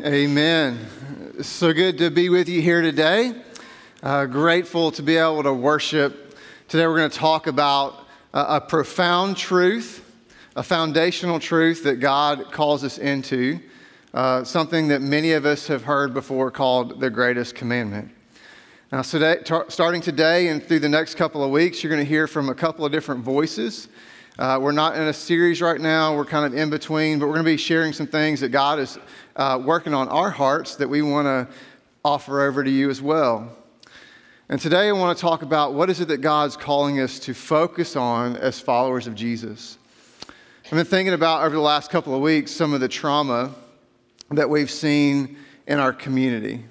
Amen. So good to be with you here today. Uh, grateful to be able to worship. Today we're going to talk about a, a profound truth, a foundational truth that God calls us into, uh, something that many of us have heard before called the greatest commandment. Now, today, t- starting today and through the next couple of weeks, you're going to hear from a couple of different voices. Uh, we're not in a series right now, we're kind of in between, but we're going to be sharing some things that God is uh, working on our hearts that we want to offer over to you as well. And today I want to talk about what is it that God's calling us to focus on as followers of Jesus. I've been thinking about over the last couple of weeks some of the trauma that we've seen in our community.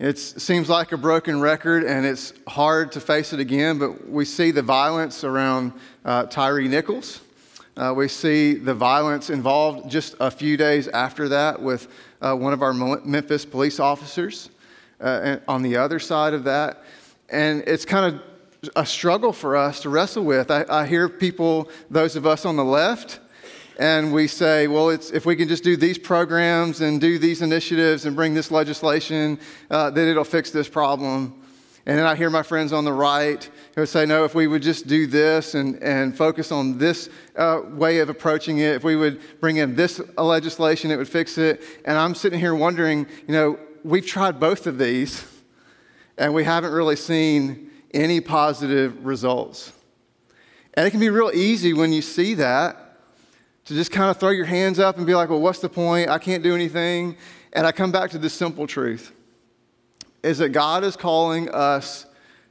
It seems like a broken record, and it's hard to face it again, but we see the violence around uh, Tyre Nichols. Uh, we see the violence involved just a few days after that with uh, one of our Memphis police officers uh, on the other side of that. And it's kind of a struggle for us to wrestle with. I, I hear people, those of us on the left, and we say, well, if we can just do these programs and do these initiatives and bring this legislation, uh, then it'll fix this problem. And then I hear my friends on the right who would say, no, if we would just do this and, and focus on this uh, way of approaching it, if we would bring in this legislation, it would fix it. And I'm sitting here wondering, you know, we've tried both of these and we haven't really seen any positive results. And it can be real easy when you see that to just kind of throw your hands up and be like, well, what's the point? I can't do anything. And I come back to this simple truth is that God is calling us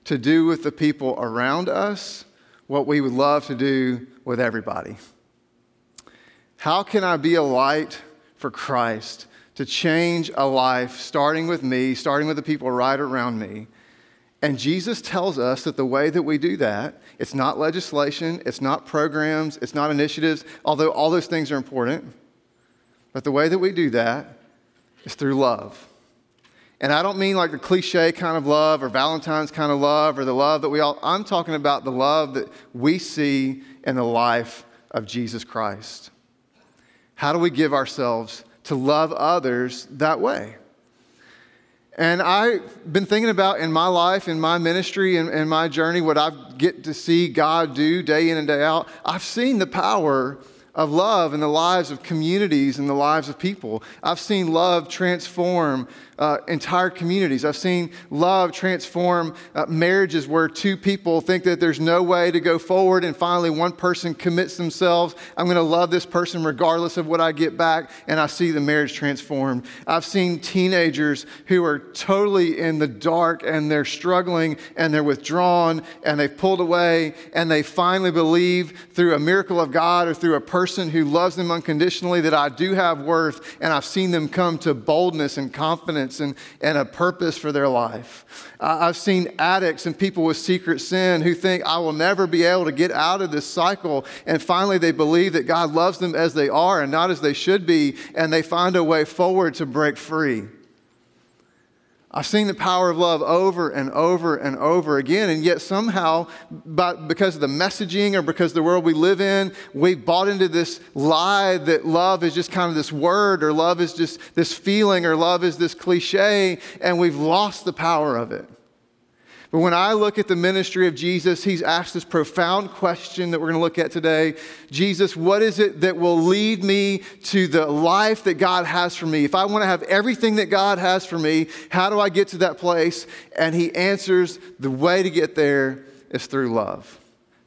to do with the people around us what we would love to do with everybody. How can I be a light for Christ to change a life starting with me, starting with the people right around me? And Jesus tells us that the way that we do that, it's not legislation, it's not programs, it's not initiatives, although all those things are important. But the way that we do that is through love. And I don't mean like the cliche kind of love or Valentine's kind of love or the love that we all, I'm talking about the love that we see in the life of Jesus Christ. How do we give ourselves to love others that way? And I've been thinking about in my life, in my ministry, and in, in, my journey, what I get to see God do day in and day out. I've seen the power of love in the lives of communities and the lives of people. I've seen love transform uh, entire communities. I've seen love transform uh, marriages where two people think that there's no way to go forward, and finally one person commits themselves. I'm going to love this person regardless of what I get back, and I see the marriage transformed. I've seen teenagers who are totally in the dark and they're struggling and they're withdrawn and they've pulled away and they finally believe through a miracle of God or through a person who loves them unconditionally that I do have worth, and I've seen them come to boldness and confidence and, and a purpose for their life. I've seen addicts and people with secret sin who think, I will never be able to get out of this cycle. And finally, they believe that God loves them as they are and not as they should be, and they find a way forward to break free. I've seen the power of love over and over and over again, and yet somehow, but because of the messaging or because of the world we live in, we've bought into this lie that love is just kind of this word, or love is just this feeling, or love is this cliche, and we've lost the power of it. But when I look at the ministry of Jesus, he's asked this profound question that we're going to look at today Jesus, what is it that will lead me to the life that God has for me? If I want to have everything that God has for me, how do I get to that place? And he answers the way to get there is through love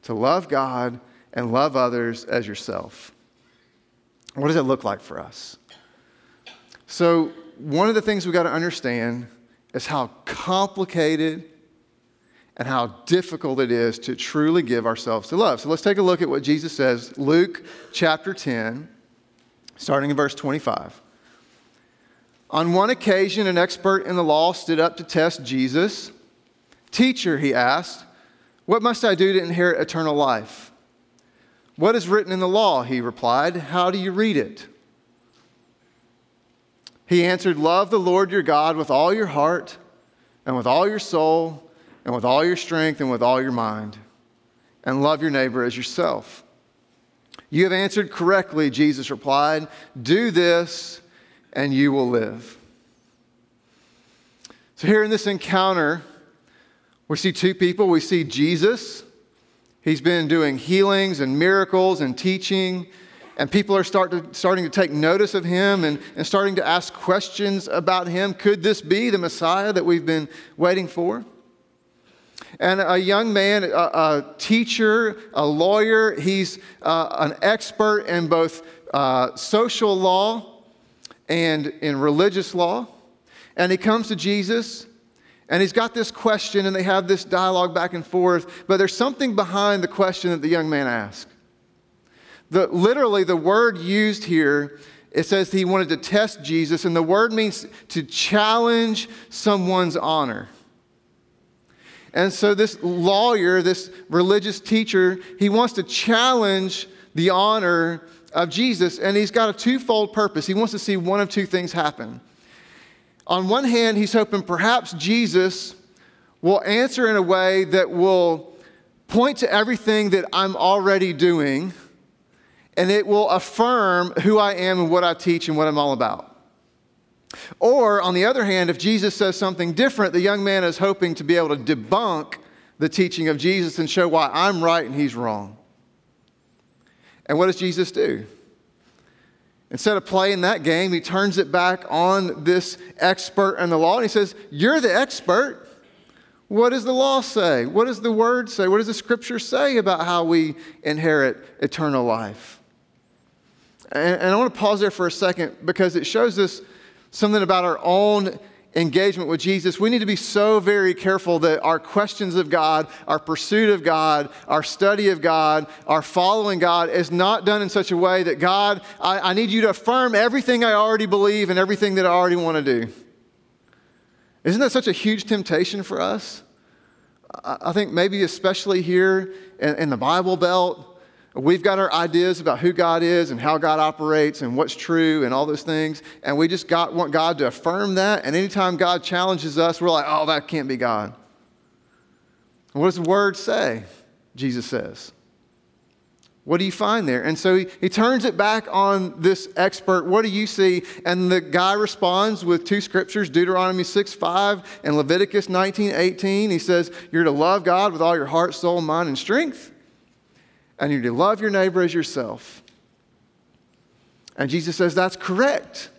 to love God and love others as yourself. What does it look like for us? So, one of the things we've got to understand is how complicated and how difficult it is to truly give ourselves to love. So let's take a look at what Jesus says, Luke chapter 10, starting in verse 25. On one occasion, an expert in the law stood up to test Jesus. Teacher, he asked, what must I do to inherit eternal life? What is written in the law? He replied. How do you read it? He answered, Love the Lord your God with all your heart and with all your soul and with all your strength and with all your mind, and love your neighbor as yourself. You have answered correctly, Jesus replied. Do this, and you will live. So, here in this encounter, we see two people. We see Jesus. He's been doing healings and miracles and teaching, and people are start to, starting to take notice of him and, and starting to ask questions about him. Could this be the Messiah that we've been waiting for? And a young man, a, a teacher, a lawyer, he's uh, an expert in both uh, social law and in religious law. And he comes to Jesus and he's got this question, and they have this dialogue back and forth, but there's something behind the question that the young man asked. The, literally, the word used here, it says he wanted to test Jesus, and the word means to challenge someone's honor. And so, this lawyer, this religious teacher, he wants to challenge the honor of Jesus, and he's got a twofold purpose. He wants to see one of two things happen. On one hand, he's hoping perhaps Jesus will answer in a way that will point to everything that I'm already doing, and it will affirm who I am and what I teach and what I'm all about. Or, on the other hand, if Jesus says something different, the young man is hoping to be able to debunk the teaching of Jesus and show why I'm right and he's wrong. And what does Jesus do? Instead of playing that game, he turns it back on this expert in the law and he says, You're the expert. What does the law say? What does the word say? What does the scripture say about how we inherit eternal life? And, and I want to pause there for a second because it shows us something about our own engagement with Jesus, we need to be so very careful that our questions of God, our pursuit of God, our study of God, our following God is not done in such a way that God, I, I need you to affirm everything I already believe and everything that I already want to do. Isn't that such a huge temptation for us? I think maybe especially here in, in the Bible Belt, We've got our ideas about who God is and how God operates and what's true and all those things. And we just got, want God to affirm that. And anytime God challenges us, we're like, oh, that can't be God. what does the word say? Jesus says. What do you find there? And so he, he turns it back on this expert. What do you see? And the guy responds with two scriptures Deuteronomy 6 5 and Leviticus 19 18. He says, You're to love God with all your heart, soul, mind, and strength and you're to love your neighbor as yourself. And Jesus says that's correct.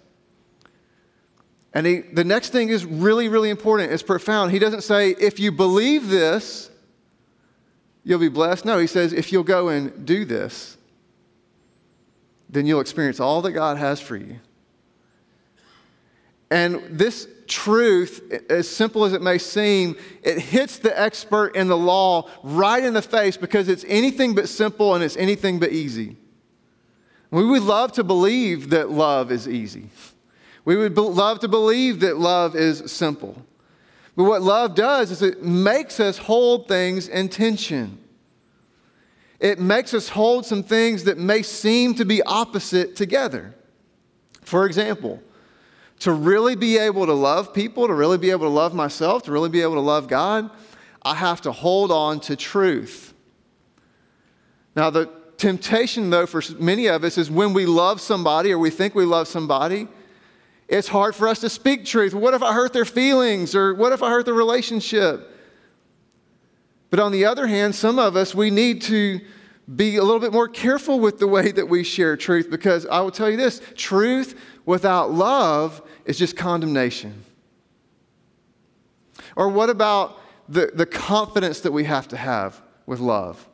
And he, the next thing is really, really important. It's profound. He doesn't say, if you believe this, you'll be blessed. No, he says, if you'll go and do this, then you'll experience all that God has for you. And this truth, as simple as it may seem, it hits the expert in the law right in the face because it's anything but simple and it's anything but easy. We would love to believe that love is easy. We would be- love to believe that love is simple. But what love does is it makes us hold things in tension. It makes us hold some things that may seem to be opposite together. For example, to really be able to love people, to really be able to love myself, to really be able to love God, I have to hold on to truth. Now, the temptation, though, for many of us is when we love somebody or we think we love somebody, it's hard for us to speak truth. What if I hurt their feelings? Or what if I hurt the relationship? But on the other hand, some of us, we need to be a little bit more careful with the way that we share truth because I will tell you this truth without love is just condemnation. Or what about the, the confidence that we have to have with love?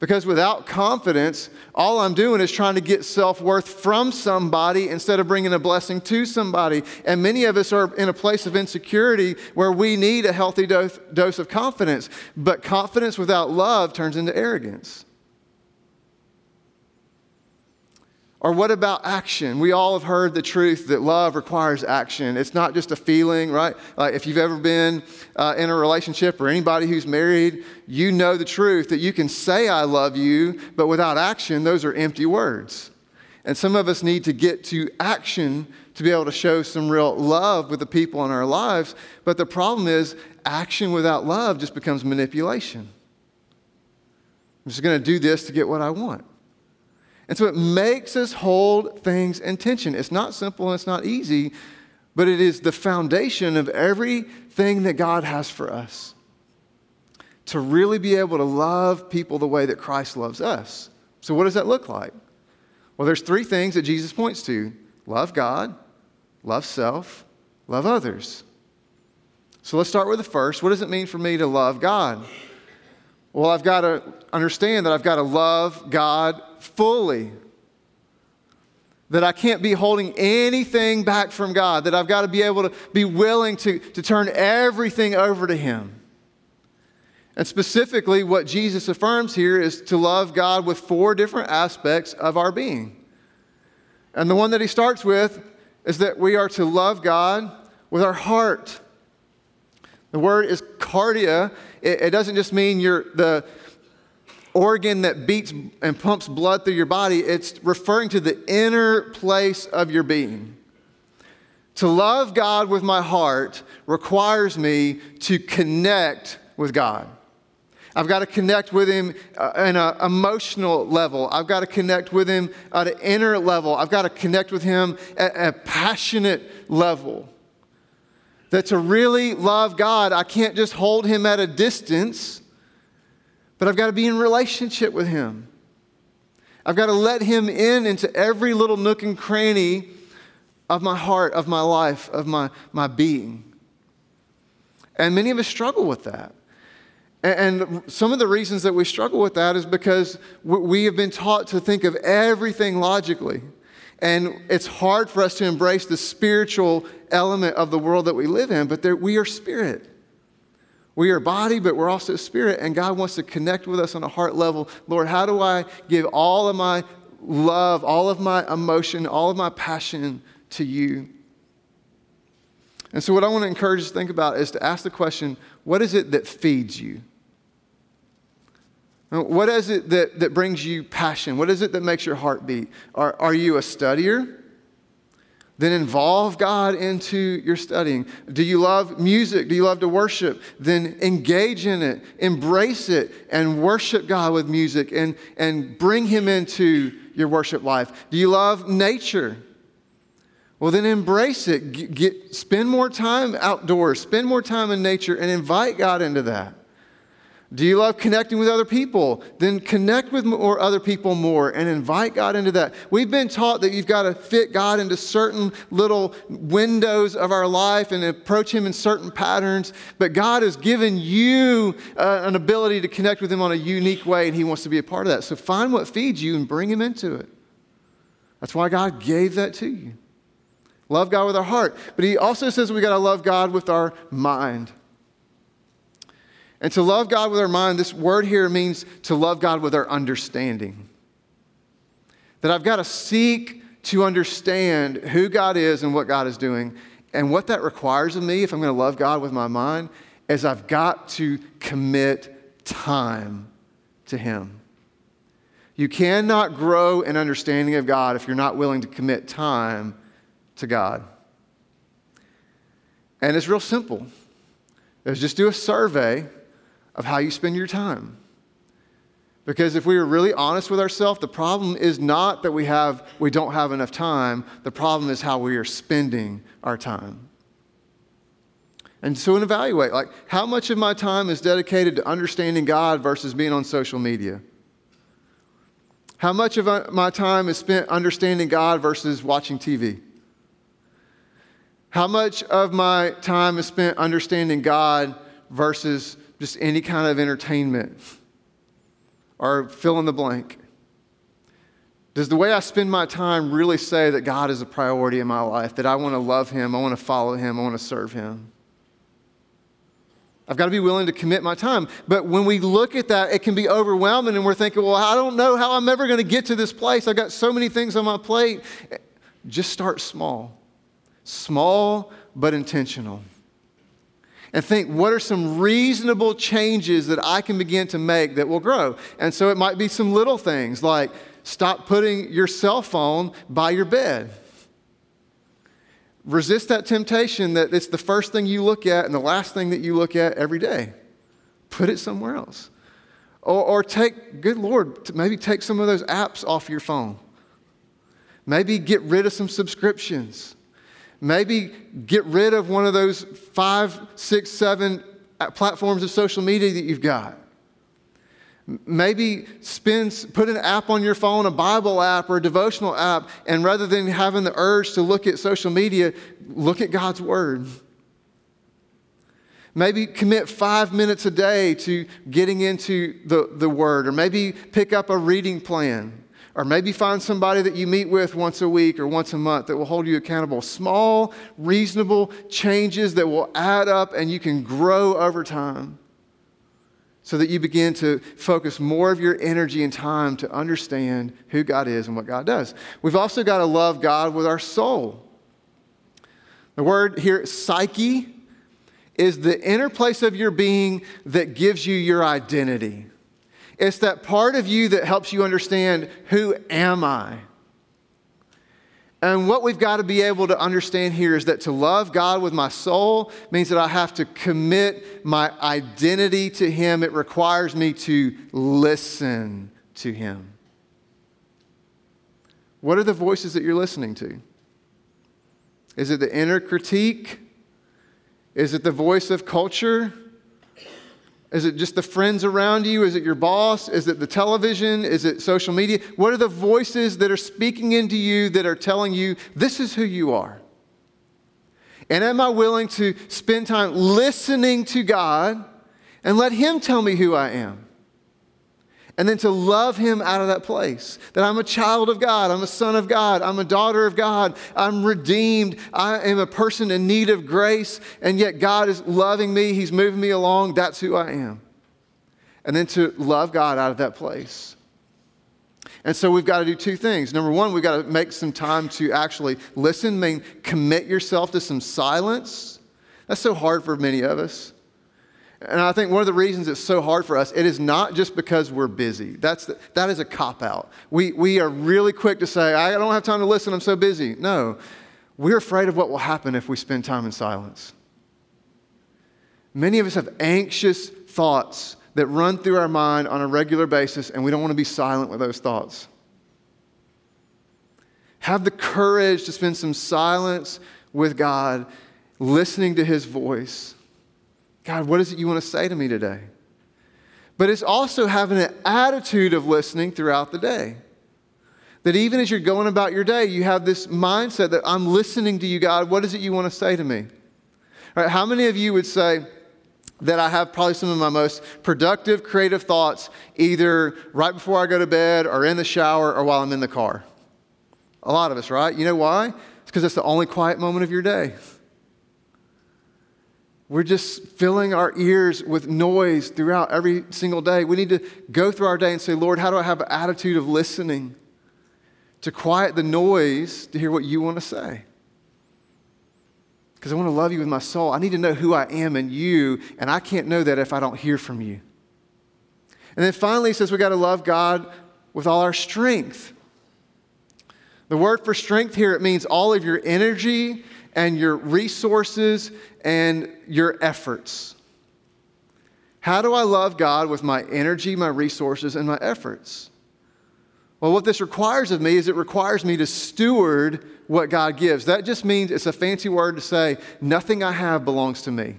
Because without confidence, all I'm doing is trying to get self worth from somebody instead of bringing a blessing to somebody. And many of us are in a place of insecurity where we need a healthy dose, dose of confidence. But confidence without love turns into arrogance. Or what about action? We all have heard the truth that love requires action. It's not just a feeling, right? Like if you've ever been uh, in a relationship or anybody who's married, you know the truth that you can say, I love you, but without action, those are empty words. And some of us need to get to action to be able to show some real love with the people in our lives. But the problem is, action without love just becomes manipulation. I'm just going to do this to get what I want. And so it makes us hold things in tension. It's not simple and it's not easy, but it is the foundation of everything that God has for us. To really be able to love people the way that Christ loves us. So, what does that look like? Well, there's three things that Jesus points to love God, love self, love others. So, let's start with the first. What does it mean for me to love God? Well, I've got to understand that I've got to love God fully. That I can't be holding anything back from God. That I've got to be able to be willing to, to turn everything over to Him. And specifically, what Jesus affirms here is to love God with four different aspects of our being. And the one that he starts with is that we are to love God with our heart. The word is cardia. It, it doesn't just mean you're the organ that beats and pumps blood through your body, it's referring to the inner place of your being. To love God with my heart requires me to connect with God. I've got to connect with him uh, on an emotional level. I've got to connect with him at an inner level. I've got to connect with him at a passionate level. That to really love God, I can't just hold him at a distance, but I've got to be in relationship with him. I've got to let him in into every little nook and cranny of my heart, of my life, of my, my being. And many of us struggle with that. And some of the reasons that we struggle with that is because we have been taught to think of everything logically. And it's hard for us to embrace the spiritual element of the world that we live in, but there, we are spirit. We are body, but we're also spirit, and God wants to connect with us on a heart level. Lord, how do I give all of my love, all of my emotion, all of my passion to you? And so, what I want to encourage us to think about is to ask the question what is it that feeds you? What is it that, that brings you passion? What is it that makes your heart beat? Are, are you a studier? Then involve God into your studying. Do you love music? Do you love to worship? Then engage in it, embrace it, and worship God with music and, and bring Him into your worship life. Do you love nature? Well, then embrace it. Get, get, spend more time outdoors, spend more time in nature, and invite God into that. Do you love connecting with other people? Then connect with more other people more and invite God into that. We've been taught that you've got to fit God into certain little windows of our life and approach Him in certain patterns. But God has given you uh, an ability to connect with Him on a unique way, and He wants to be a part of that. So find what feeds you and bring Him into it. That's why God gave that to you. Love God with our heart. But He also says we got to love God with our mind. And to love God with our mind, this word here means to love God with our understanding. That I've got to seek to understand who God is and what God is doing. And what that requires of me, if I'm going to love God with my mind, is I've got to commit time to Him. You cannot grow an understanding of God if you're not willing to commit time to God. And it's real simple. Is just do a survey of how you spend your time. Because if we are really honest with ourselves, the problem is not that we, have, we don't have enough time, the problem is how we are spending our time. And so, and evaluate like, how much of my time is dedicated to understanding God versus being on social media? How much of uh, my time is spent understanding God versus watching TV? How much of my time is spent understanding God versus just any kind of entertainment or fill in the blank? Does the way I spend my time really say that God is a priority in my life, that I want to love Him, I want to follow Him, I want to serve Him? I've got to be willing to commit my time. But when we look at that, it can be overwhelming, and we're thinking, well, I don't know how I'm ever going to get to this place. I've got so many things on my plate. Just start small, small but intentional and think what are some reasonable changes that I can begin to make that will grow. And so it might be some little things like stop putting your cell phone by your bed. Resist that temptation that it's the first thing you look at and the last thing that you look at every day. Put it somewhere else. Or, or take, good Lord, maybe take some of those apps off your phone. Maybe get rid of some subscriptions. Maybe get rid of one of those five, six, seven uh, platforms of social media that you've got. Maybe spend, put an app on your phone, a Bible app or a devotional app, and rather than having the urge to look at social media, look at God's Word. Maybe commit five minutes a day to getting into the, the Word, or maybe pick up a reading plan. Or maybe find somebody that you meet with once a week or once a month that will hold you accountable. Small, reasonable changes that will add up and you can grow over time so that you begin to focus more of your energy and time to understand who God is and what God does. We've also got to love God with our soul. The word here, psyche, is the inner place of your being that gives you your identity. It's that part of you that helps you understand who am I? And what we've got to be able to understand here is that to love God with my soul means that I have to commit my identity to Him. It requires me to listen to Him. What are the voices that you're listening to? Is it the inner critique? Is it the voice of culture? Is it just the friends around you? Is it your boss? Is it the television? Is it social media? What are the voices that are speaking into you that are telling you this is who you are? And am I willing to spend time listening to God and let Him tell me who I am? And then to love Him out of that place. That I'm a child of God, I'm a son of God, I'm a daughter of God, I'm redeemed, I am a person in need of grace, and yet God is loving me, He's moving me along. That's who I am. And then to love God out of that place. And so we've got to do two things. Number one, we've got to make some time to actually listen, mean commit yourself to some silence. That's so hard for many of us. And I think one of the reasons it's so hard for us, it is not just because we're busy. That's the, that is a cop out. We, we are really quick to say, I don't have time to listen, I'm so busy. No, we're afraid of what will happen if we spend time in silence. Many of us have anxious thoughts that run through our mind on a regular basis, and we don't want to be silent with those thoughts. Have the courage to spend some silence with God, listening to His voice. God, what is it you want to say to me today? But it's also having an attitude of listening throughout the day. That even as you're going about your day, you have this mindset that I'm listening to you, God. What is it you want to say to me? All right, how many of you would say that I have probably some of my most productive, creative thoughts either right before I go to bed or in the shower or while I'm in the car? A lot of us, right? You know why? It's because it's the only quiet moment of your day. We're just filling our ears with noise throughout every single day. We need to go through our day and say, Lord, how do I have an attitude of listening to quiet the noise to hear what you want to say? Because I want to love you with my soul. I need to know who I am in you, and I can't know that if I don't hear from you. And then finally, he says we got to love God with all our strength. The word for strength here, it means all of your energy and your resources and your efforts. How do I love God with my energy, my resources, and my efforts? Well, what this requires of me is it requires me to steward what God gives. That just means it's a fancy word to say nothing I have belongs to me.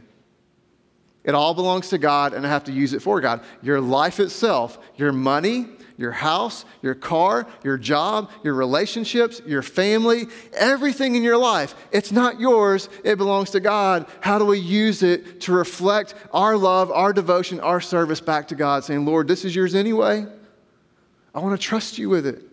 It all belongs to God, and I have to use it for God. Your life itself, your money, your house, your car, your job, your relationships, your family, everything in your life. It's not yours, it belongs to God. How do we use it to reflect our love, our devotion, our service back to God, saying, Lord, this is yours anyway? I want to trust you with it.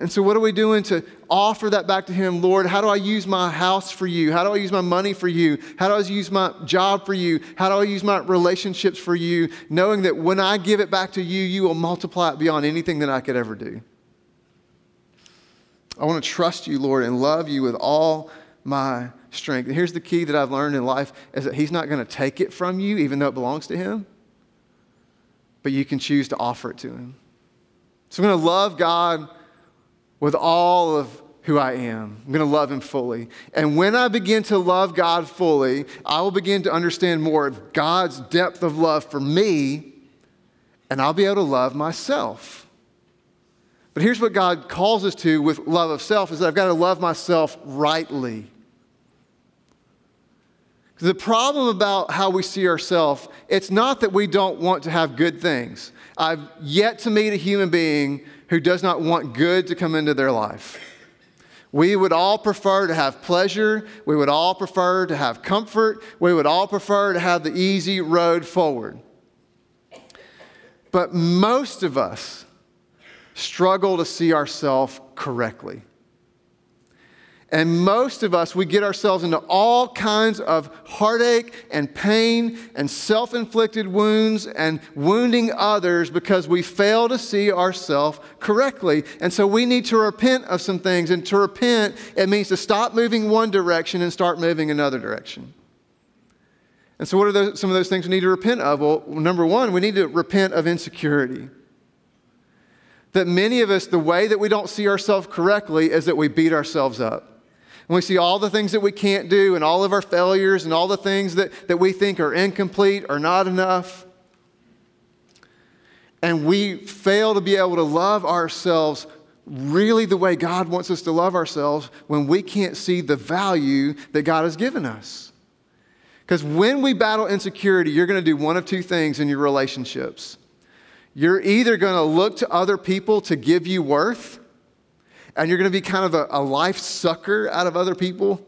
And so, what are we doing to offer that back to Him? Lord, how do I use my house for you? How do I use my money for you? How do I use my job for you? How do I use my relationships for you? Knowing that when I give it back to you, you will multiply it beyond anything that I could ever do. I want to trust you, Lord, and love you with all my strength. And here's the key that I've learned in life is that He's not going to take it from you, even though it belongs to Him, but you can choose to offer it to Him. So I'm going to love God with all of who I am. I'm going to love him fully. And when I begin to love God fully, I will begin to understand more of God's depth of love for me and I'll be able to love myself. But here's what God calls us to with love of self is that I've got to love myself rightly. The problem about how we see ourselves, it's not that we don't want to have good things. I've yet to meet a human being who does not want good to come into their life. We would all prefer to have pleasure. We would all prefer to have comfort. We would all prefer to have the easy road forward. But most of us struggle to see ourselves correctly. And most of us, we get ourselves into all kinds of heartache and pain and self inflicted wounds and wounding others because we fail to see ourselves correctly. And so we need to repent of some things. And to repent, it means to stop moving one direction and start moving another direction. And so, what are those, some of those things we need to repent of? Well, number one, we need to repent of insecurity. That many of us, the way that we don't see ourselves correctly is that we beat ourselves up. And we see all the things that we can't do and all of our failures and all the things that, that we think are incomplete or not enough. And we fail to be able to love ourselves really the way God wants us to love ourselves when we can't see the value that God has given us. Because when we battle insecurity, you're going to do one of two things in your relationships. You're either going to look to other people to give you worth, and you're going to be kind of a, a life sucker out of other people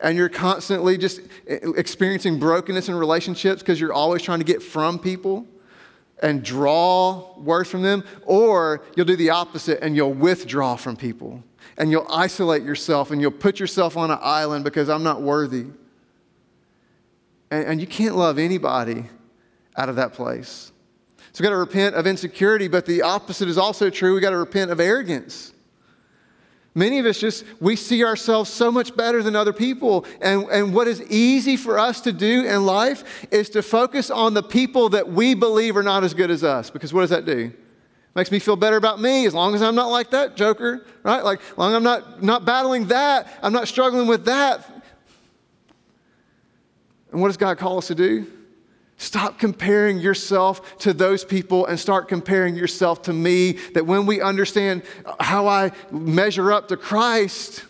and you're constantly just experiencing brokenness in relationships because you're always trying to get from people and draw words from them, or you'll do the opposite and you'll withdraw from people and you'll isolate yourself and you'll put yourself on an island because I'm not worthy. And, and you can't love anybody out of that place. So we've got to repent of insecurity, but the opposite is also true. We've got to repent of arrogance. Many of us just, we see ourselves so much better than other people. And, and what is easy for us to do in life is to focus on the people that we believe are not as good as us. Because what does that do? Makes me feel better about me as long as I'm not like that joker, right? Like, as long as I'm not, not battling that, I'm not struggling with that. And what does God call us to do? Stop comparing yourself to those people and start comparing yourself to me. That when we understand how I measure up to Christ,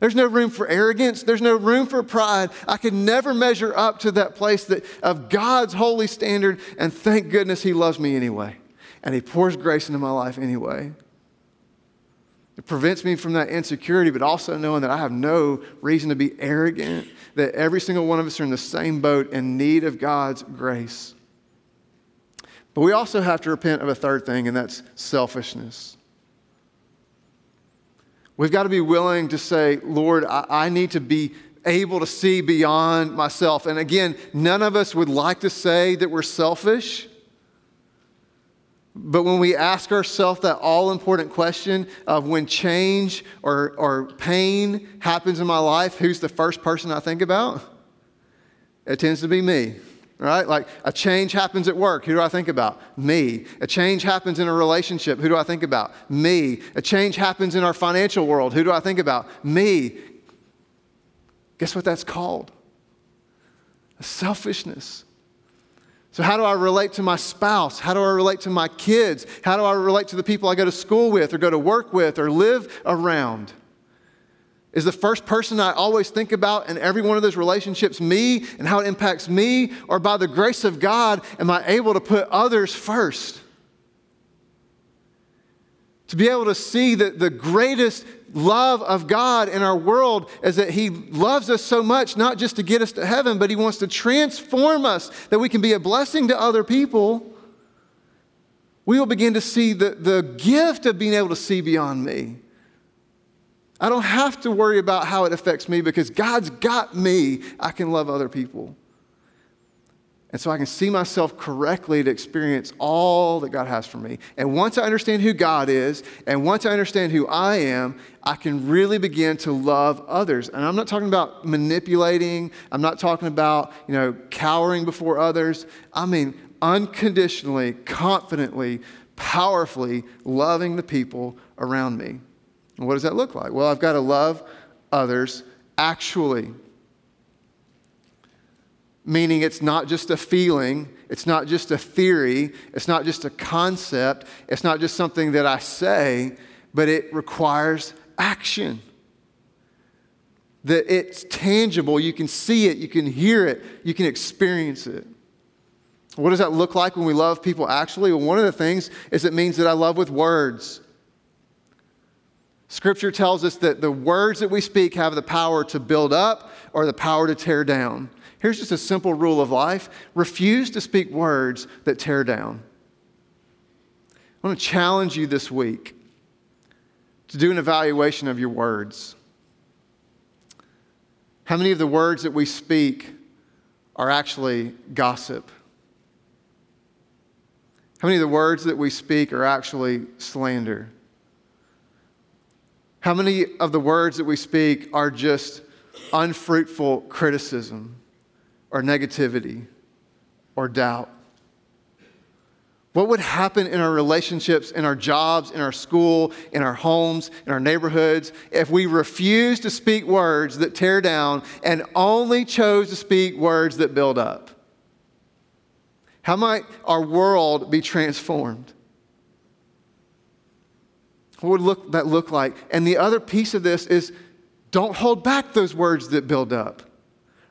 there's no room for arrogance. There's no room for pride. I can never measure up to that place that, of God's holy standard. And thank goodness He loves me anyway. And He pours grace into my life anyway. It prevents me from that insecurity, but also knowing that I have no reason to be arrogant, that every single one of us are in the same boat in need of God's grace. But we also have to repent of a third thing, and that's selfishness. We've got to be willing to say, Lord, I, I need to be able to see beyond myself. And again, none of us would like to say that we're selfish. But when we ask ourselves that all important question of when change or, or pain happens in my life, who's the first person I think about? It tends to be me, right? Like a change happens at work, who do I think about? Me. A change happens in a relationship, who do I think about? Me. A change happens in our financial world, who do I think about? Me. Guess what that's called? Selfishness. So, how do I relate to my spouse? How do I relate to my kids? How do I relate to the people I go to school with or go to work with or live around? Is the first person I always think about in every one of those relationships me and how it impacts me? Or by the grace of God, am I able to put others first? To be able to see that the greatest love of God in our world is that He loves us so much, not just to get us to heaven, but He wants to transform us that we can be a blessing to other people. We will begin to see the, the gift of being able to see beyond me. I don't have to worry about how it affects me because God's got me. I can love other people. And so I can see myself correctly to experience all that God has for me. And once I understand who God is, and once I understand who I am, I can really begin to love others. And I'm not talking about manipulating, I'm not talking about, you know, cowering before others. I mean, unconditionally, confidently, powerfully loving the people around me. And what does that look like? Well, I've got to love others actually. Meaning it's not just a feeling, it's not just a theory, it's not just a concept, it's not just something that I say, but it requires action. That it's tangible, you can see it, you can hear it, you can experience it. What does that look like when we love people actually? Well, one of the things is it means that I love with words. Scripture tells us that the words that we speak have the power to build up or the power to tear down. Here's just a simple rule of life refuse to speak words that tear down. I want to challenge you this week to do an evaluation of your words. How many of the words that we speak are actually gossip? How many of the words that we speak are actually slander? How many of the words that we speak are just unfruitful criticism or negativity or doubt? What would happen in our relationships, in our jobs, in our school, in our homes, in our neighborhoods if we refused to speak words that tear down and only chose to speak words that build up? How might our world be transformed? What would look, that look like? And the other piece of this is don't hold back those words that build up.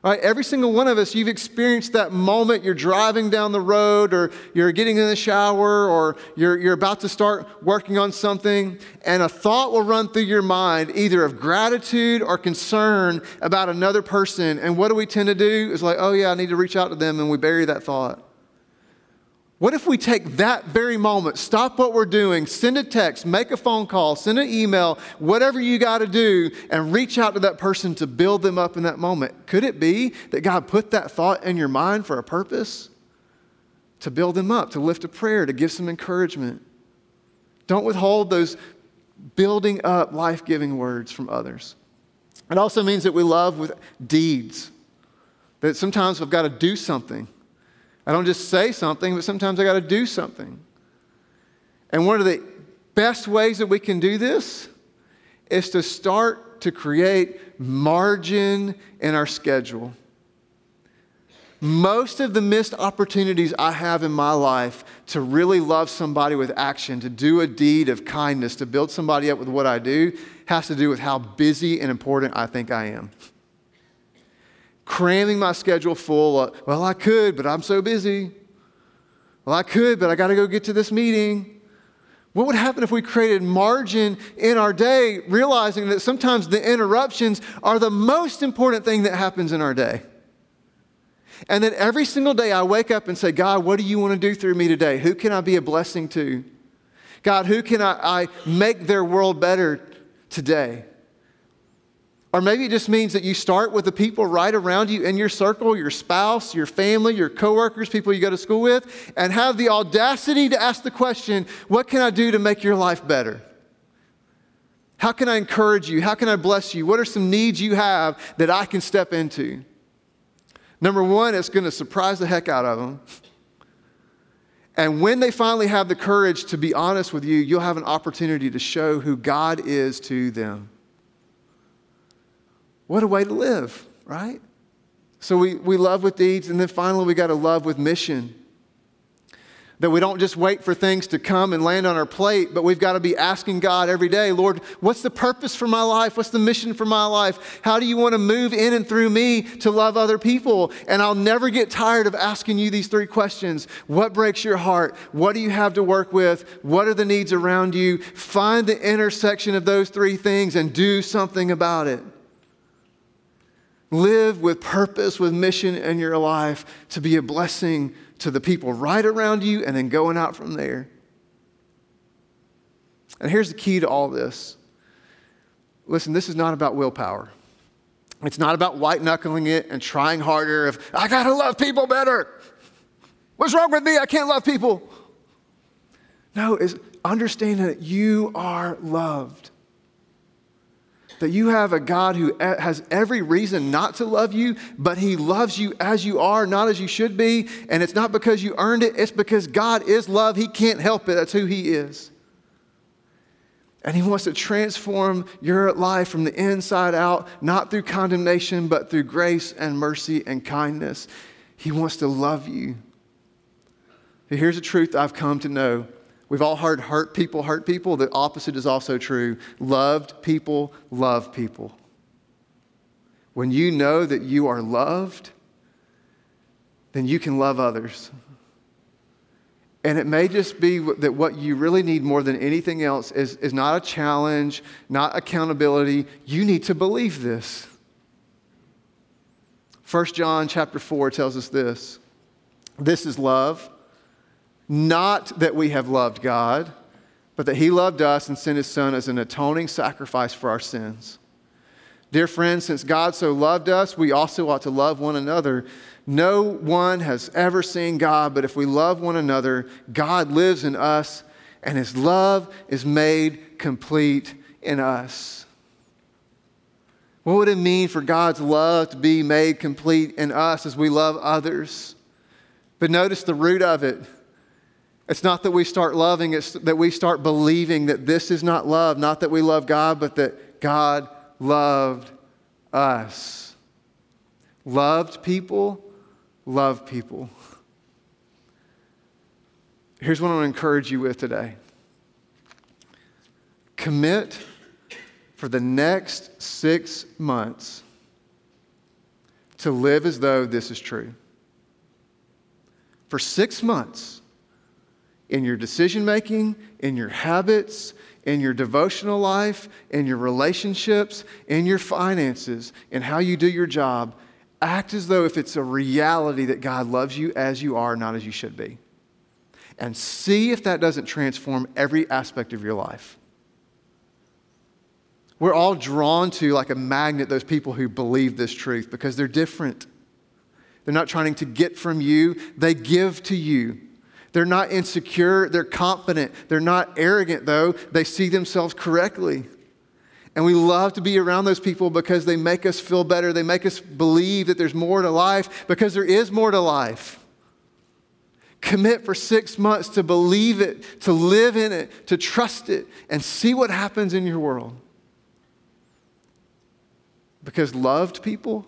Right? Every single one of us, you've experienced that moment you're driving down the road or you're getting in the shower or you're, you're about to start working on something, and a thought will run through your mind either of gratitude or concern about another person. And what do we tend to do? It's like, oh, yeah, I need to reach out to them, and we bury that thought. What if we take that very moment, stop what we're doing, send a text, make a phone call, send an email, whatever you got to do, and reach out to that person to build them up in that moment? Could it be that God put that thought in your mind for a purpose? To build them up, to lift a prayer, to give some encouragement. Don't withhold those building up, life giving words from others. It also means that we love with deeds, that sometimes we've got to do something. I don't just say something, but sometimes I got to do something. And one of the best ways that we can do this is to start to create margin in our schedule. Most of the missed opportunities I have in my life to really love somebody with action, to do a deed of kindness, to build somebody up with what I do, has to do with how busy and important I think I am cramming my schedule full. Of, well, I could, but I'm so busy. Well, I could, but I got to go get to this meeting. What would happen if we created margin in our day, realizing that sometimes the interruptions are the most important thing that happens in our day? And that every single day I wake up and say, God, what do you want to do through me today? Who can I be a blessing to? God, who can I, I make their world better today? Or maybe it just means that you start with the people right around you in your circle, your spouse, your family, your coworkers, people you go to school with, and have the audacity to ask the question, what can I do to make your life better? How can I encourage you? How can I bless you? What are some needs you have that I can step into? Number one, it's going to surprise the heck out of them. And when they finally have the courage to be honest with you, you'll have an opportunity to show who God is to them. What a way to live, right? So we, we love with deeds, and then finally we got to love with mission. That we don't just wait for things to come and land on our plate, but we've got to be asking God every day, Lord, what's the purpose for my life? What's the mission for my life? How do you want to move in and through me to love other people? And I'll never get tired of asking you these three questions What breaks your heart? What do you have to work with? What are the needs around you? Find the intersection of those three things and do something about it. Live with purpose, with mission in your life to be a blessing to the people right around you and then going out from there. And here's the key to all this listen, this is not about willpower. It's not about white knuckling it and trying harder of, I gotta love people better. What's wrong with me? I can't love people. No, it's understanding that you are loved that you have a God who has every reason not to love you, but He loves you as you are, not as you should be. And it's not because you earned it, it's because God is love. He can't help it. That's who He is. And He wants to transform your life from the inside out, not through condemnation, but through grace and mercy and kindness. He wants to love you. Here's a truth I've come to know. We've all heard hurt people hurt people. The opposite is also true. Loved people love people. When you know that you are loved, then you can love others. And it may just be that what you really need more than anything else is, is not a challenge, not accountability. You need to believe this. 1 John chapter 4 tells us this. This is love, not that we have loved God, but that he loved us and sent his son as an atoning sacrifice for our sins. Dear friends, since God so loved us, we also ought to love one another. No one has ever seen God, but if we love one another, God lives in us, and his love is made complete in us. What would it mean for God's love to be made complete in us as we love others? But notice the root of it. It's not that we start loving, it's that we start believing that this is not love, not that we love God, but that God loved us. Loved people love people. Here's what I want to encourage you with today commit for the next six months to live as though this is true. For six months, in your decision making, in your habits, in your devotional life, in your relationships, in your finances, in how you do your job, act as though if it's a reality that God loves you as you are, not as you should be. And see if that doesn't transform every aspect of your life. We're all drawn to, like a magnet, those people who believe this truth because they're different. They're not trying to get from you, they give to you. They're not insecure, they're confident. They're not arrogant, though. They see themselves correctly. And we love to be around those people because they make us feel better. They make us believe that there's more to life because there is more to life. Commit for six months to believe it, to live in it, to trust it, and see what happens in your world. Because loved people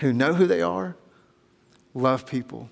who know who they are love people.